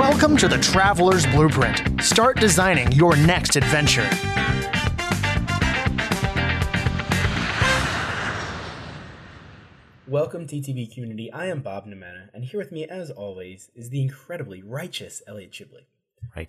Welcome to the Traveler's Blueprint. Start designing your next adventure. Welcome TTB community. I am Bob Namana, and here with me, as always, is the incredibly righteous Elliot Chibley.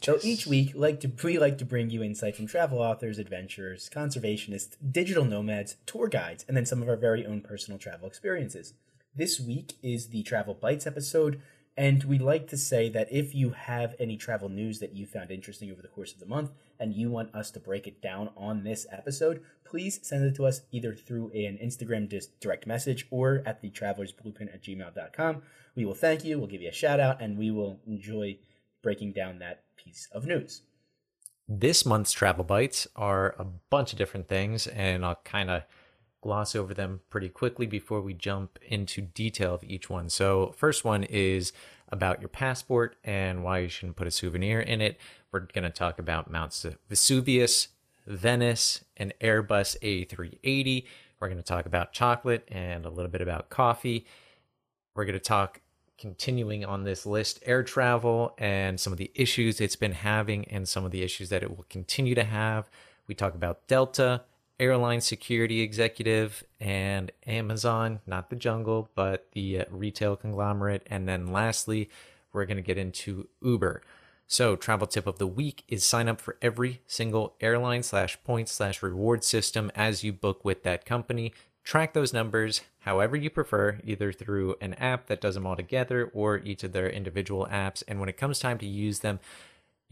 So each week, like to we like to bring you insight from travel authors, adventurers, conservationists, digital nomads, tour guides, and then some of our very own personal travel experiences. This week is the Travel Bites episode, and we'd like to say that if you have any travel news that you found interesting over the course of the month and you want us to break it down on this episode, please send it to us either through an Instagram direct message or at the travelers blueprint at gmail.com. We will thank you, we'll give you a shout out, and we will enjoy breaking down that piece of news. This month's travel bites are a bunch of different things, and I'll kind of gloss over them pretty quickly before we jump into detail of each one. So, first one is about your passport and why you shouldn't put a souvenir in it. We're going to talk about Mount Vesuvius, Venice, and Airbus A380. We're going to talk about chocolate and a little bit about coffee. We're going to talk continuing on this list air travel and some of the issues it's been having and some of the issues that it will continue to have. We talk about Delta, airline security executive, and Amazon, not the jungle, but the uh, retail conglomerate. And then lastly, we're going to get into Uber. So, travel tip of the week is sign up for every single airline slash point slash reward system as you book with that company. Track those numbers however you prefer, either through an app that does them all together or each of their individual apps. And when it comes time to use them,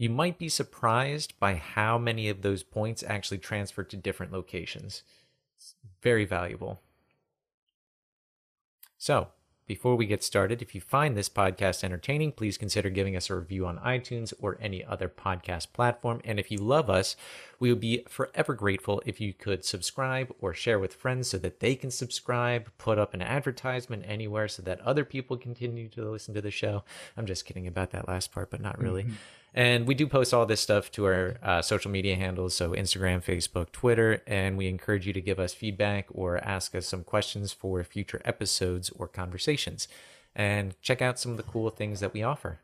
you might be surprised by how many of those points actually transfer to different locations. It's very valuable. So, before we get started, if you find this podcast entertaining, please consider giving us a review on iTunes or any other podcast platform. And if you love us, we would be forever grateful if you could subscribe or share with friends so that they can subscribe, put up an advertisement anywhere so that other people continue to listen to the show. I'm just kidding about that last part, but not really. Mm-hmm. And we do post all this stuff to our uh, social media handles, so Instagram, Facebook, Twitter, and we encourage you to give us feedback or ask us some questions for future episodes or conversations. And check out some of the cool things that we offer.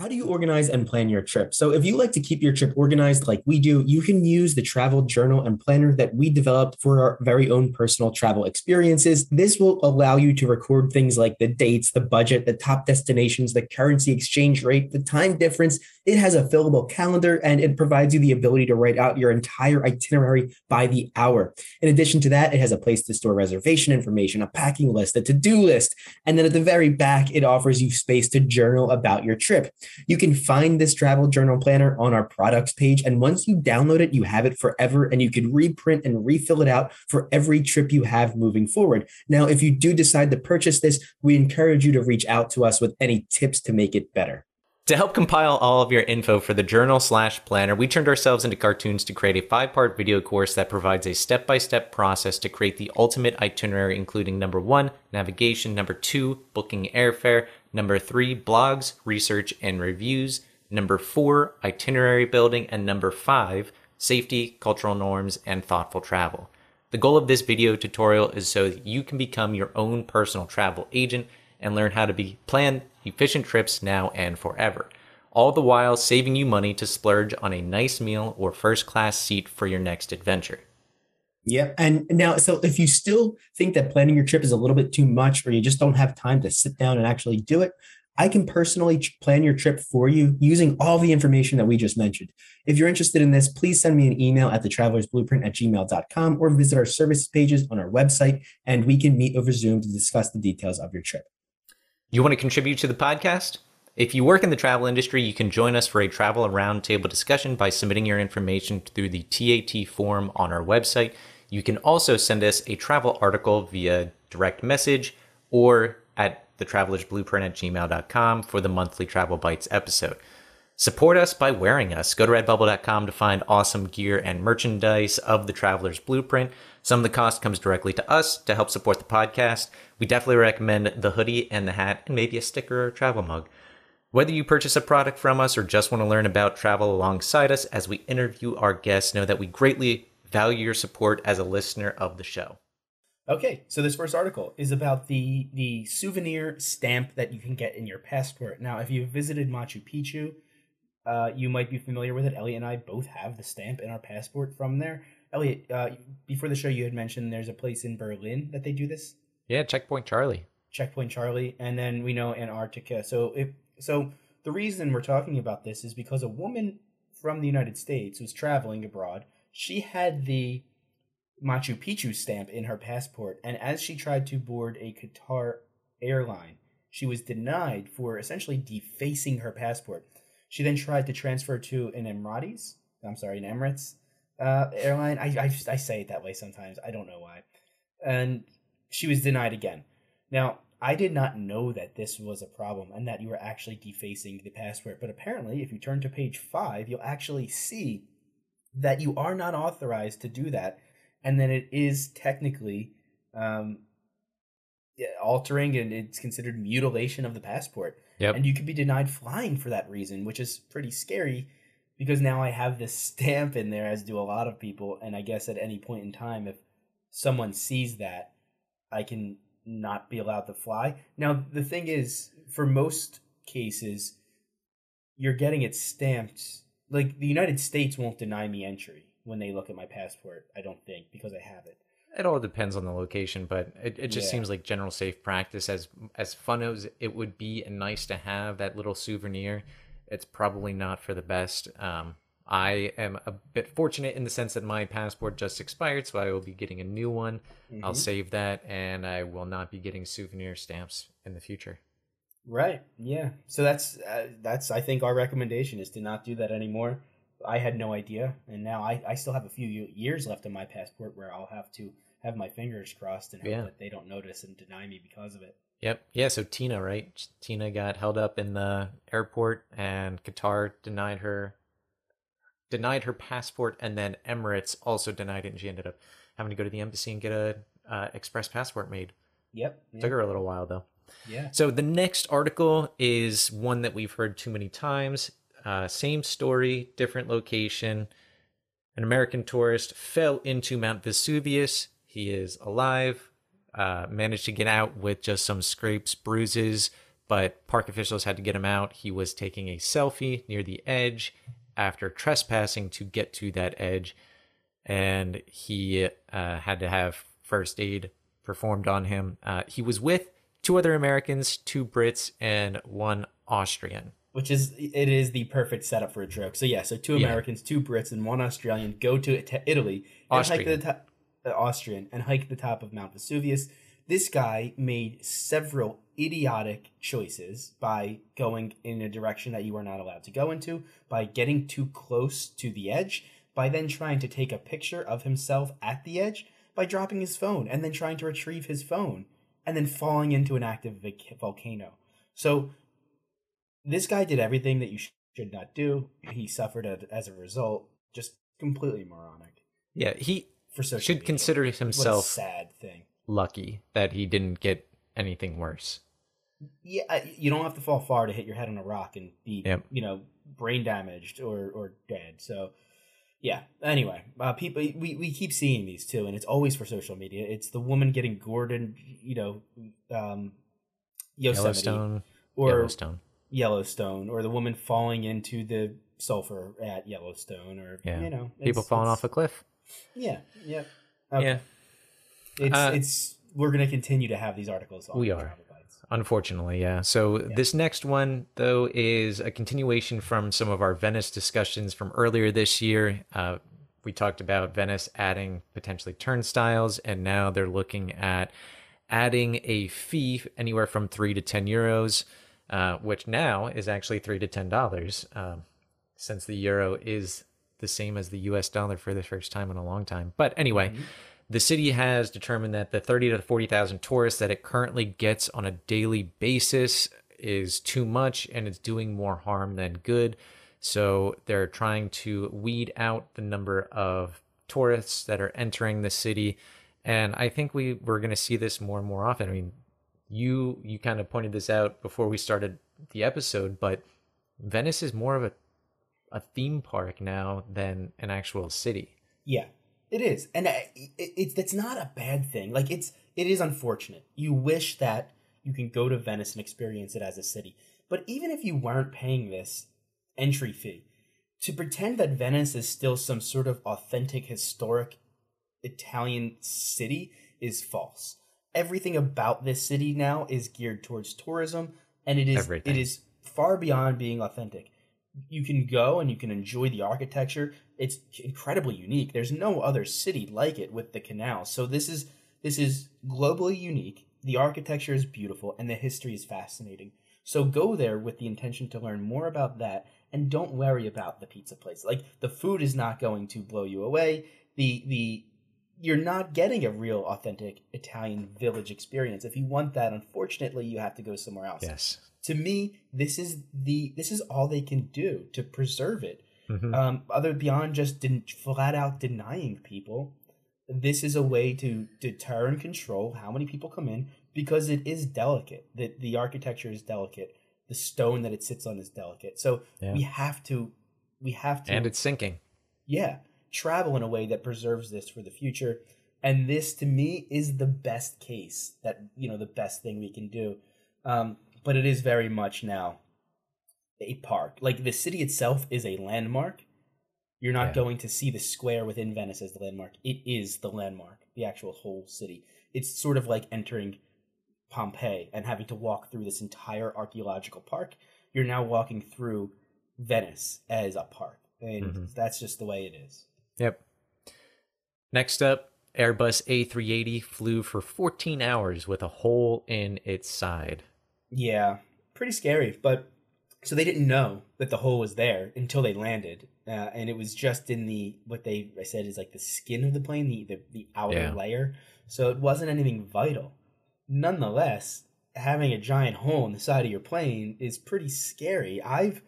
How do you organize and plan your trip? So, if you like to keep your trip organized like we do, you can use the travel journal and planner that we developed for our very own personal travel experiences. This will allow you to record things like the dates, the budget, the top destinations, the currency exchange rate, the time difference. It has a fillable calendar and it provides you the ability to write out your entire itinerary by the hour. In addition to that, it has a place to store reservation information, a packing list, a to do list. And then at the very back, it offers you space to journal about your trip. You can find this travel journal planner on our products page. And once you download it, you have it forever and you can reprint and refill it out for every trip you have moving forward. Now, if you do decide to purchase this, we encourage you to reach out to us with any tips to make it better. To help compile all of your info for the journal slash planner, we turned ourselves into cartoons to create a five part video course that provides a step by step process to create the ultimate itinerary, including number one, navigation, number two, booking airfare, number three, blogs, research, and reviews, number four, itinerary building, and number five, safety, cultural norms, and thoughtful travel. The goal of this video tutorial is so that you can become your own personal travel agent and learn how to be plan efficient trips now and forever. All the while saving you money to splurge on a nice meal or first class seat for your next adventure. Yep. And now, so if you still think that planning your trip is a little bit too much, or you just don't have time to sit down and actually do it, I can personally plan your trip for you using all the information that we just mentioned. If you're interested in this, please send me an email at thetravelersblueprint at gmail.com or visit our services pages on our website, and we can meet over Zoom to discuss the details of your trip. You want to contribute to the podcast? If you work in the travel industry, you can join us for a travel roundtable discussion by submitting your information through the TAT form on our website. You can also send us a travel article via direct message or at thetravelersblueprint at gmail.com for the monthly Travel Bites episode. Support us by wearing us. Go to redbubble.com to find awesome gear and merchandise of the Traveler's Blueprint. Some of the cost comes directly to us to help support the podcast. We definitely recommend the hoodie and the hat and maybe a sticker or a travel mug. Whether you purchase a product from us or just want to learn about travel alongside us as we interview our guests, know that we greatly value your support as a listener of the show. Okay, so this first article is about the the souvenir stamp that you can get in your passport. Now, if you've visited Machu Picchu, uh, you might be familiar with it. Elliot and I both have the stamp in our passport from there. Elliot, uh, before the show, you had mentioned there's a place in Berlin that they do this. Yeah, Checkpoint Charlie. Checkpoint Charlie, and then we know Antarctica. So if so, the reason we're talking about this is because a woman from the United States was traveling abroad. She had the Machu Picchu stamp in her passport, and as she tried to board a Qatar airline, she was denied for essentially defacing her passport. She then tried to transfer to an Emiratis, I'm sorry, an Emirates uh, airline. I, I, I say it that way sometimes. I don't know why. And she was denied again. Now, I did not know that this was a problem and that you were actually defacing the passport. But apparently, if you turn to page five, you'll actually see that you are not authorized to do that and then it is technically um, altering and it's considered mutilation of the passport. Yep. And you could be denied flying for that reason, which is pretty scary because now I have this stamp in there, as do a lot of people. And I guess at any point in time, if someone sees that, I can not be allowed to fly. Now, the thing is, for most cases, you're getting it stamped. Like the United States won't deny me entry when they look at my passport. I don't think because I have it. It all depends on the location, but it, it just Yeah. seems like general safe practice. As as fun as it would be and nice to have that little souvenir, it's probably not for the best. Um, I am a bit fortunate in the sense that my passport just expired, so I will be getting a new one. I'll Mhm. save that, and I will not be getting souvenir stamps in the future. Right. Yeah. So that's uh, that's I think our recommendation is to not do that anymore. I had no idea, and now I, I still have a few years left on my passport where I'll have to have my fingers crossed and hope Yeah. that they don't notice and deny me because of it. Yep. Yeah. So Tina, right? Tina got held up in the airport, and Qatar denied her denied her passport, and then Emirates also denied it, and she ended up having to go to the embassy and get a uh, express passport made. Yep. Took her a little while though. Yeah. So the next article is one that we've heard too many times. Uh, same story, different location. An American tourist fell into Mount Vesuvius. He is alive, uh, managed to get out with just some scrapes, bruises, but park officials had to get him out. He was taking a selfie near the edge after trespassing to get to that edge, and he uh, had to have first aid performed on him. Uh, he was with two other Americans, two Brits, and one Austrian. Which is it is the perfect setup for a joke. So yeah, so two Yeah. Americans, two Brits, and one Australian go to Ita- Italy and hike to Austrian. the Austrian and hike the top of Mount Vesuvius. This guy made several idiotic choices by going in a direction that you are not allowed to go into, by getting too close to the edge, by then trying to take a picture of himself at the edge, by dropping his phone and then trying to retrieve his phone, and then falling into an active volcano. So this guy did everything that you sh- should not do. He suffered a, as a result. Just completely moronic Yeah, he for social. should media. consider himself sad thing. lucky that he didn't get anything worse. Yeah, you don't have to fall far to hit your head on a rock and be, Yep. you know, brain damaged or or dead. So, yeah. Anyway, uh, people, we we keep seeing these too, and it's always for social media. It's the woman getting gored in, you know, um, Yosemite Yellowstone, or Yellowstone. Yellowstone, or the woman falling into the sulfur at Yellowstone, or Yeah. you know, People falling it's- off a cliff. Yeah, yeah, Okay. Yeah, It's Uh, it's we're gonna continue to have these articles. On We the are. Unfortunately, yeah. So this next one, though, is a continuation from some of our Venice discussions from earlier this year. Uh, we talked about Venice adding potentially turnstiles, and now they're looking at adding a fee anywhere from three to ten euros, uh, which now is actually three to ten dollars, um, since the euro is the same as the U.S. dollar for the first time in a long time. But anyway, the city has determined that the thirty to forty thousand tourists that it currently gets on a daily basis is too much, and it's doing more harm than good. So they're trying to weed out the number of tourists that are entering the city, and I think we we're going to see this more and more often. I mean, you you kind of pointed this out before we started the episode, but Venice is more of a a theme park now than an actual city. Yeah, It is, and it's that's not a bad thing. Like it's it is unfortunate. You wish that you can go to Venice and experience it as a city, but even if you weren't paying this entry fee, to pretend that Venice is still some sort of authentic historic Italian city is false. Everything about this city now is geared towards tourism, and it is Everything. it is far beyond being authentic. You can go and you can enjoy the architecture. It's incredibly unique. There's no other city like it with the canal. So this is this is globally unique. The architecture is beautiful and the history is fascinating. So go there with the intention to learn more about that and don't worry about the pizza place. Like the food is not going to blow you away. The the you're not getting a real authentic Italian village experience. If you want that, unfortunately, you have to go somewhere else. Yes. To me, this is the this is all they can do to preserve it. Mhm. Um, other beyond just den- flat out denying people, this is a way to deter and control how many people come in because it is delicate. That the architecture is delicate. The stone that it sits on is delicate. So Yeah. we have to we have to And it's sinking. yeah travel in a way that preserves this for the future. And this to me is the best case that you know the best thing we can do. Um, but it is very much now a park. Like the city itself is a landmark. You're not Yeah. going to see the square within venice as the landmark. It is the landmark the actual whole city. It's sort of like entering pompeii and having to walk through this entire archaeological park. You're now walking through venice as a park. And Mhm. that's just the way it is Yep. Next up, Airbus A380 flew for 14 hours with a hole in its side. Yeah, pretty scary. But so they didn't know that the hole was there until they landed, uh, and it was just in the what they I said is like the skin of the plane, the the, the outer Yeah. layer. So it wasn't anything vital. Nonetheless, having a giant hole in the side of your plane is pretty scary. I've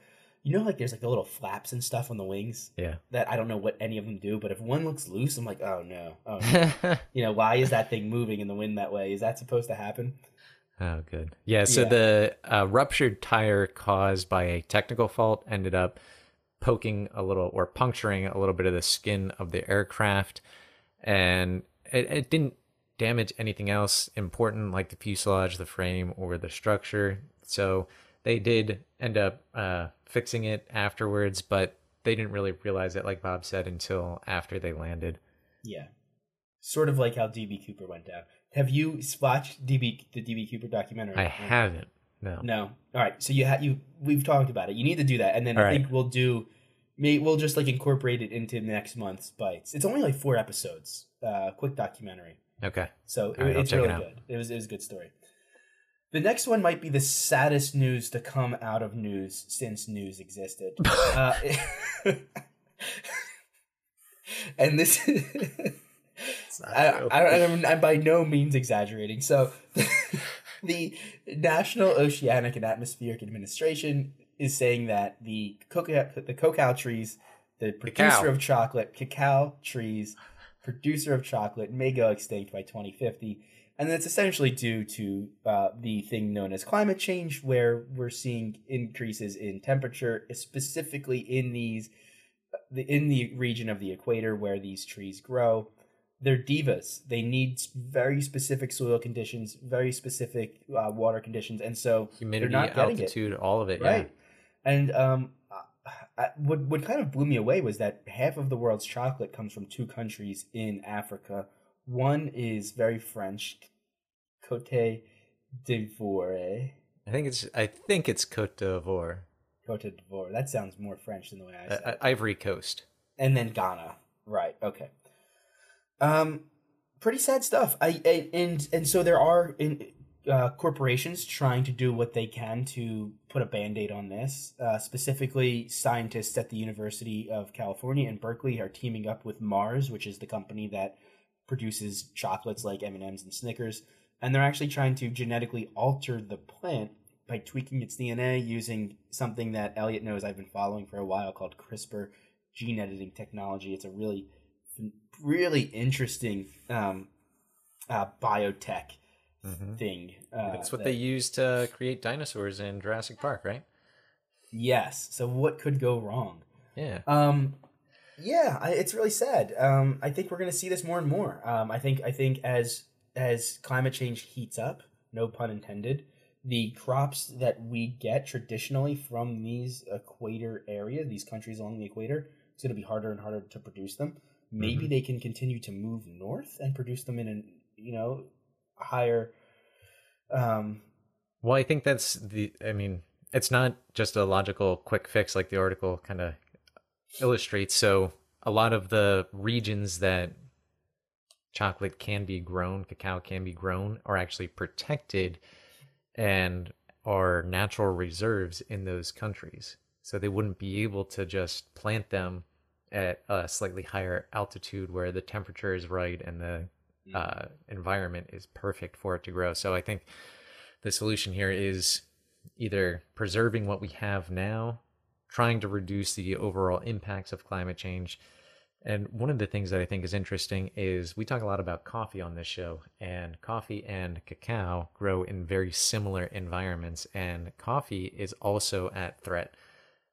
you know like there's like the little flaps and stuff on the wings Yeah. that I don't know what any of them do, but if one looks loose, I'm like, oh no, oh no. you know, why is that thing moving in the wind that way? Is that supposed to happen? Oh, good. Yeah, so Yeah. the uh, ruptured tire caused by a technical fault ended up poking a little or puncturing a little bit of the skin of the aircraft, and it, it didn't damage anything else important like the fuselage, the frame, or the structure. So they did end up uh, fixing it afterwards, but they didn't really realize it, like Bob said, until after they landed. Yeah. Sort of like how DB Cooper went down. Have you watched DB the DB Cooper documentary? I haven't. No. No. All right. So you ha- you we've talked about it. You need to do that, and then All I right. think we'll do. May we'll just like incorporate it into next month's bites. It's only like four episodes. Uh, quick documentary. Okay. So it- right, it's really good. It was it was a good story. The next one might be the saddest news to come out of news since news existed. uh, and this I, I, I'm, I'm by no means exaggerating. So, the National Oceanic and Atmospheric Administration is saying that the cocoa, the cacao trees, the producer Cacao. of chocolate, cacao trees, producer of chocolate, may go extinct by 2050. And that's essentially due to uh, the thing known as climate change, where we're seeing increases in temperature, specifically in these the in the region of the equator where these trees grow they're divas they need very specific soil conditions very specific uh, water conditions and so Humidity, they're not getting altitude, all of it. it right and um I, what what kind of blew me away was that half of the world's chocolate comes from two countries in Africa. One is very French, Cote d'Ivoire. I think it's. I think it's Cote d'Ivoire, Cote d'Ivoire. That sounds more French than the way I said. uh, it. Ivory Coast. and then Ghana. Right. Okay. Um, pretty sad stuff. I, I and and so there are in uh, corporations trying to do what they can to put a band-aid on this. Uh, specifically, scientists at the University of California in Berkeley are teaming up with Mars, which is the company that produces chocolates like M&Ms and Snickers, and they're actually trying to genetically alter the plant by tweaking its DNA using something that Elliot knows I've been following for a while called CRISPR gene editing technology. It's a really, really interesting um, uh, biotech Mhm. thing. Uh, That's what that- they used to create dinosaurs in Jurassic Park, right? Yes. So what could go wrong? Yeah. Um, Yeah, I, it's really sad. Um, I think we're going to see this more and more. Um, I think I think as as climate change heats up, no pun intended, the crops that we get traditionally from these equator areas, these countries along the equator, it's going to be harder and harder to produce them. Maybe Mhm. they can continue to move north and produce them in an you know higher. Um, Well, I think that's the. I mean, it's not just a logical quick fix like the article kind of illustrates. So, a lot of the regions that chocolate can be grown, cacao can be grown, are actually protected and are natural reserves in those countries. So, they wouldn't be able to just plant them at a slightly higher altitude where the temperature is right and the uh, environment is perfect for it to grow. So I think the solution here is either preserving what we have now, trying to reduce the overall impacts of climate change. And one of the things that I think is interesting is we talk a lot about coffee on this show, and coffee and cacao grow in very similar environments. And coffee is also at threat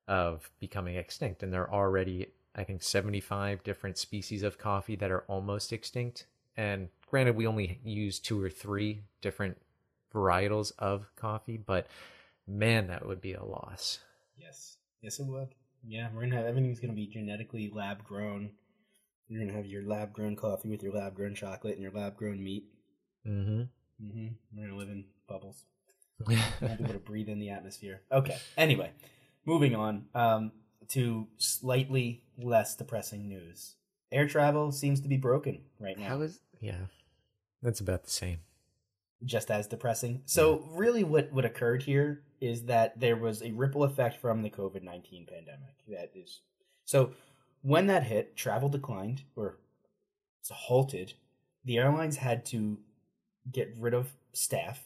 of becoming extinct. And there are already, I think, 75 different species of coffee that are almost extinct. And granted, we only use two or three different varietals of coffee, but man, that would be a loss. Yes. Yes, it would. Yeah, we're gonna have everything's gonna be genetically lab grown. You're gonna have your lab grown coffee with your lab grown chocolate and your lab grown meat. Mm-hmm. Mm-hmm. We're gonna live in bubbles. Not be able to breathe in the atmosphere. Okay. Anyway, moving on um, to slightly less depressing news. Air travel seems to be broken right now. How is yeah? That's about the same. Just as depressing. So really what what occurred here is that there was a ripple effect from the COVID-19 pandemic that is so when that hit, travel declined or halted. The airlines had to get rid of staff.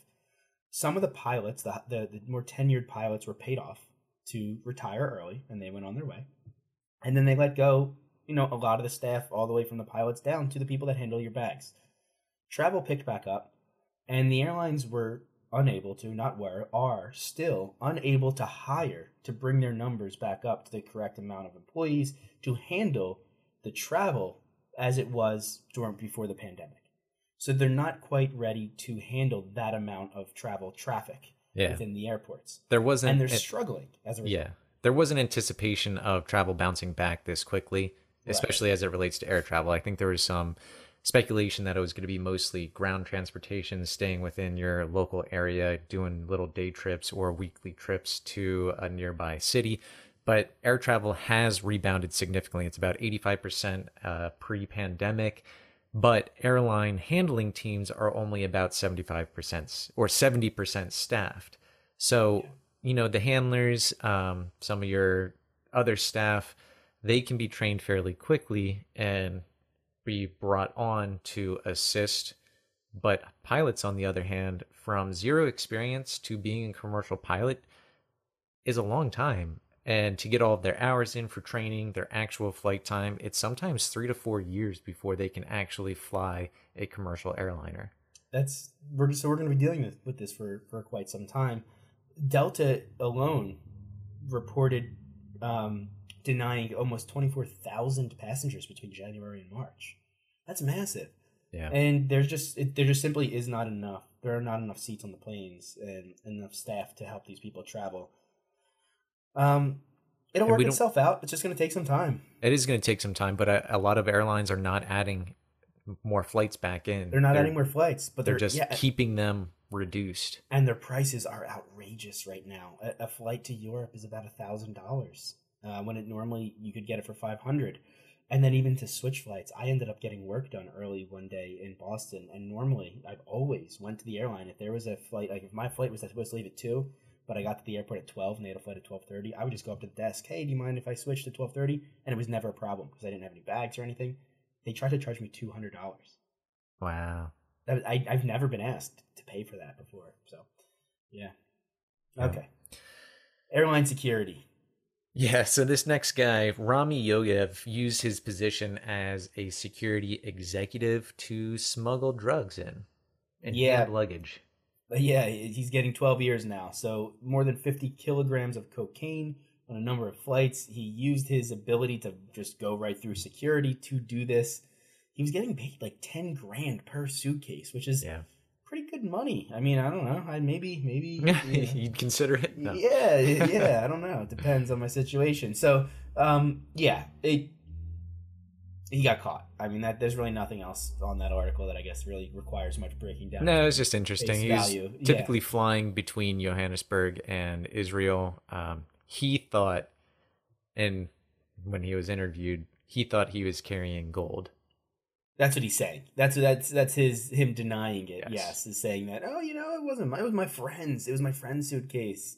Some of the pilots, the, the the more tenured pilots were paid off to retire early and they went on their way. And then they let go, you know, a lot of the staff all the way from the pilots down to the people that handle your bags. Travel picked back up and the airlines were unable to not were are still unable to hire to bring their numbers back up to the correct amount of employees to handle the travel as it was during before the pandemic so they're not quite ready to handle that amount of travel traffic Yeah, within the airports there wasn't. and they're it- struggling as a result yeah, there was an anticipation of travel bouncing back this quickly, Right. especially as it relates to air travel. I think there was some speculation that it was going to be mostly ground transportation, staying within your local area, doing little day trips or weekly trips to a nearby city. But air travel has rebounded significantly. It's about 85% uh, pre pandemic. But airline handling teams are only about 75% or 70% staffed. So, you know, the handlers, um, some of your other staff, they can be trained fairly quickly and be brought on to assist. But pilots, on the other hand, from zero experience to being a commercial pilot is a long time. And to get all of their hours in for training, their actual flight time, it's sometimes three to four years before they can actually fly a commercial airliner. that's we're so we're going to be dealing with, with this for for quite some time. Delta alone reported um, denying almost twenty four thousand passengers between January and March. That's massive, Yeah. and there's just it, there just simply is not enough. There are not enough seats on the planes and enough staff to help these people travel. Um, it'll And work itself out. It's just going to take some time. It is going to take some time, but a, a lot of airlines are not adding more flights back in. They're not adding more flights, but They're, they're, just yeah, keeping them reduced. and their prices are outrageous right now. A, a flight to Europe is about a thousand dollars uh, when it normally you could get it for five hundred. And then even to switch flights, I ended up getting work done early one day in Boston. And normally, I've always went to the airline if there was a flight. Like if my flight was supposed to leave at two, but I got to the airport at twelve and they had a flight at twelve thirty, I would just go up to the desk. Hey, do you mind if I switch to twelve thirty? And it was never a problem because I didn't have any bags or anything. They tried to charge me two hundred dollars. Wow. That I I've never been asked to pay for that before. So, yeah. Yeah. Okay. Airline security. Yeah, so this next guy, Rami Yogev, used his position as a security executive to smuggle drugs in and Yeah. luggage. But yeah, he's getting 12 years now. So more than 50 kilograms of cocaine, on a number of flights. He used his ability to just go right through security to do this. He was getting paid like ten grand per suitcase, which is Yeah. Pretty good money. I mean, I don't know. I maybe maybe yeah. You'd consider it? No. Yeah, yeah, I don't know. It depends on my situation. So, um, yeah, it he got caught. I mean, that there's really nothing else on that article that I guess really requires much breaking down. No, it's just interesting. He's value, yeah. typically flying between Johannesburg and Israel. Um, he thought, and when he was interviewed, he thought he was carrying gold. That's what he's saying. That's that's that's his him denying it. Yes. Yes, is saying that. Oh, you know, it wasn't. My, it was my friend's. It was my friend's suitcase.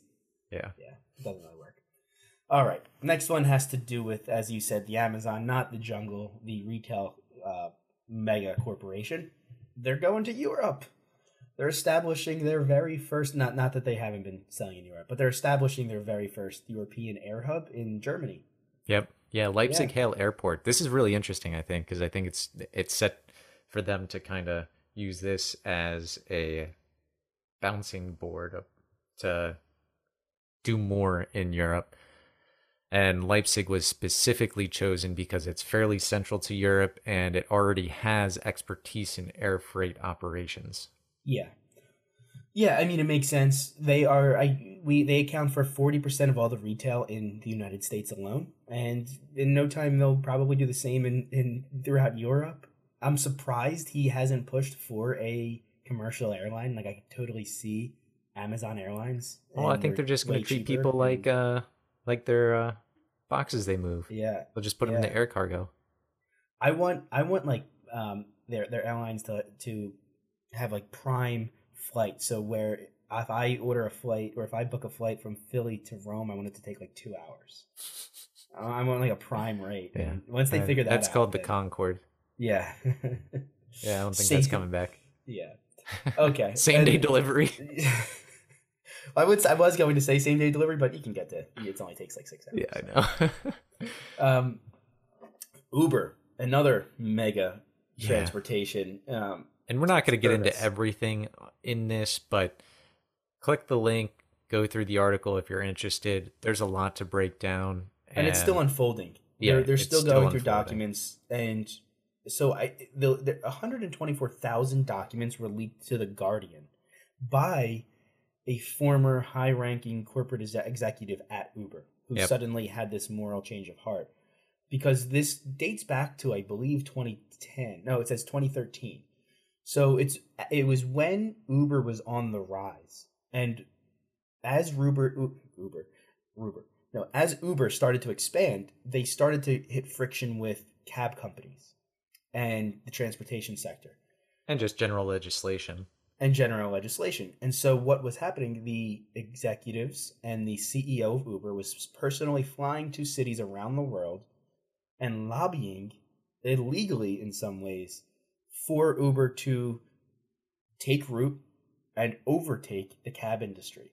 Yeah. Yeah, it doesn't really work. All right. Next one has to do with, as you said, the Amazon, not the jungle, the retail uh, mega corporation. They're going to Europe. They're establishing their very first. Not not that they haven't been selling in Europe, but they're establishing their very first European air hub in Germany. Yep. Yeah, Leipzig Halle Airport. This is really interesting, I think, because I think it's it's set for them to kind of use this as a bouncing board to do more in Europe. And Leipzig was specifically chosen because it's fairly central to Europe and it already has expertise in air freight operations. Yeah. Yeah, I mean it makes sense. They are I we they account for 40% of all the retail in the United States alone and in no time they'll probably do the same in in throughout Europe. I'm surprised he hasn't pushed for a commercial airline like I could totally see Amazon Airlines. Well, I think they're just going to treat people like and- uh like their uh boxes they move. Yeah. They'll just put them in the air cargo. I want I want like um their their airlines to to have like prime flight. So where if I order a flight or if I book a flight from Philly to Rome, I want it to take like two hours. I I want like a prime rate. Yeah. And once they figure that out. that's out, called the Concorde. Yeah. Yeah, I don't think that's coming back. Yeah. Okay. Same day delivery. I would. I was going to say same day delivery, but you can get to. It only takes like six hours. Yeah, I know. Um, Uber, another mega Yeah. transportation. Um, and we're not going to get into everything in this, but click the link, go through the article if you're interested. There's a lot to break down, and it's still unfolding. Yeah, they're, they're still still going through documents, and so I the, the 124,000 documents were leaked to the Guardian by a former high-ranking corporate exe- executive at Uber who Yep. suddenly had this moral change of heart because this dates back to I believe 2010. No, it says 2013. So it's it was when Uber was on the rise, and as Uber Uber Uber no as Uber started to expand, they started to hit friction with cab companies and the transportation sector and just general legislation. and general legislation. And so what was happening, the executives and the CEO of Uber was personally flying to cities around the world and lobbying illegally in some ways for Uber to take root and overtake the cab industry.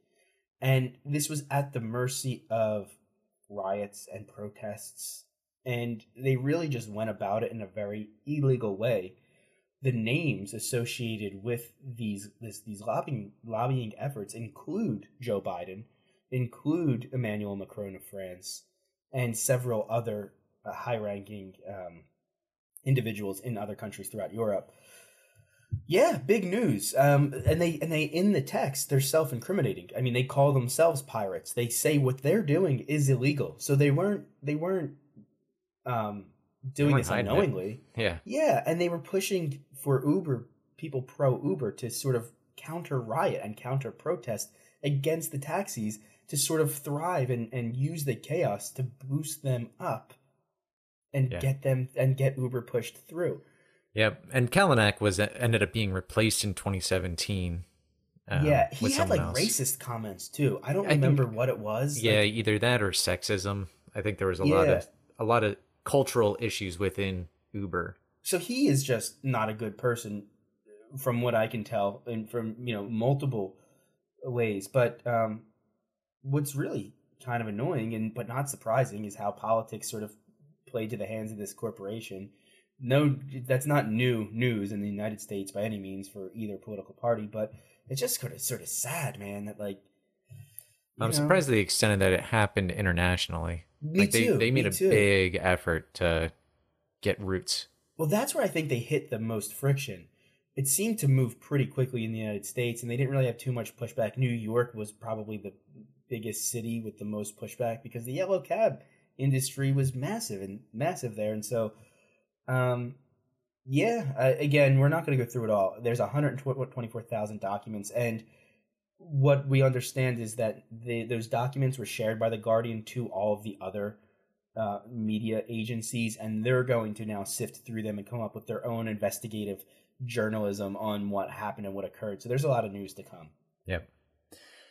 And this was at the mercy of riots and protests. And they really just went about it in a very illegal way the names associated with these this, these lobbying lobbying efforts include Joe Biden, include Emmanuel Macron of France, and several other uh, high-ranking um, individuals in other countries throughout Europe. Yeah, big news. Um, and they and they in the text they're self-incriminating. I mean, they call themselves pirates. They say what they're doing is illegal. So they weren't they weren't um, doing weren't this hiding it. unknowingly. Yeah. Yeah, and they were pushing for Uber people pro Uber to sort of counter riot and counter protest against the taxis to sort of thrive and, and use the chaos to boost them up and Yeah. get them and get Uber pushed through. Yep. And Kalanick was ended up being replaced in 2017. um, yeah, he with had like else. racist comments too. I don't I think- remember what it was. Yeah, Like, either that or sexism. I think there was a lot of a lot of cultural issues within Uber. so he is just not a good person from what I can tell and from, you know, multiple ways. But um what's really kind of annoying and but not surprising is how politics sort of played to the hands of this corporation. No that's not new news in the United States by any means for either political party, but it's just sort of sort of sad, man, that like I'm know? surprised at the extent that it happened internationally. Me like they, too, they made a too. big effort to get roots. Well, that's where I think they hit the most friction. It seemed to move pretty quickly in the United States, and they didn't really have too much pushback. New York was probably the biggest city with the most pushback because the yellow cab industry was massive and massive there, and so, um, yeah. Uh, again, we're not going to go through it all. There's 124,000 documents, and what we understand is that the, those documents were shared by the Guardian to all of the other uh, media agencies, and they're going to now sift through them and come up with their own investigative journalism on what happened and what occurred. So there's a lot of news to come. Yep.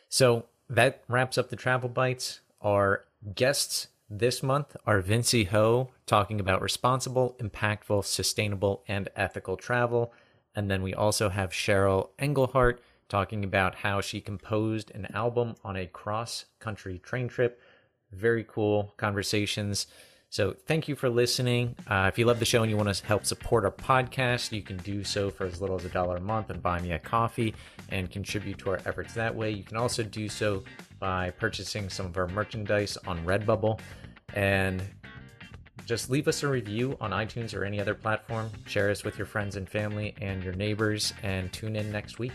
So that wraps up the travel bites. Our guests this month are Vinci Ho talking about responsible, impactful, sustainable, and ethical travel. And then we also have Cheryl Engelhart talking about how she composed an album on a cross country train trip. Very cool conversations. So, thank you for listening. Uh, if you love the show and you want to help support our podcast, you can do so for as little as a dollar a month and buy me a coffee and contribute to our efforts that way. You can also do so by purchasing some of our merchandise on Redbubble. And just leave us a review on iTunes or any other platform. Share us with your friends and family and your neighbors, and tune in next week.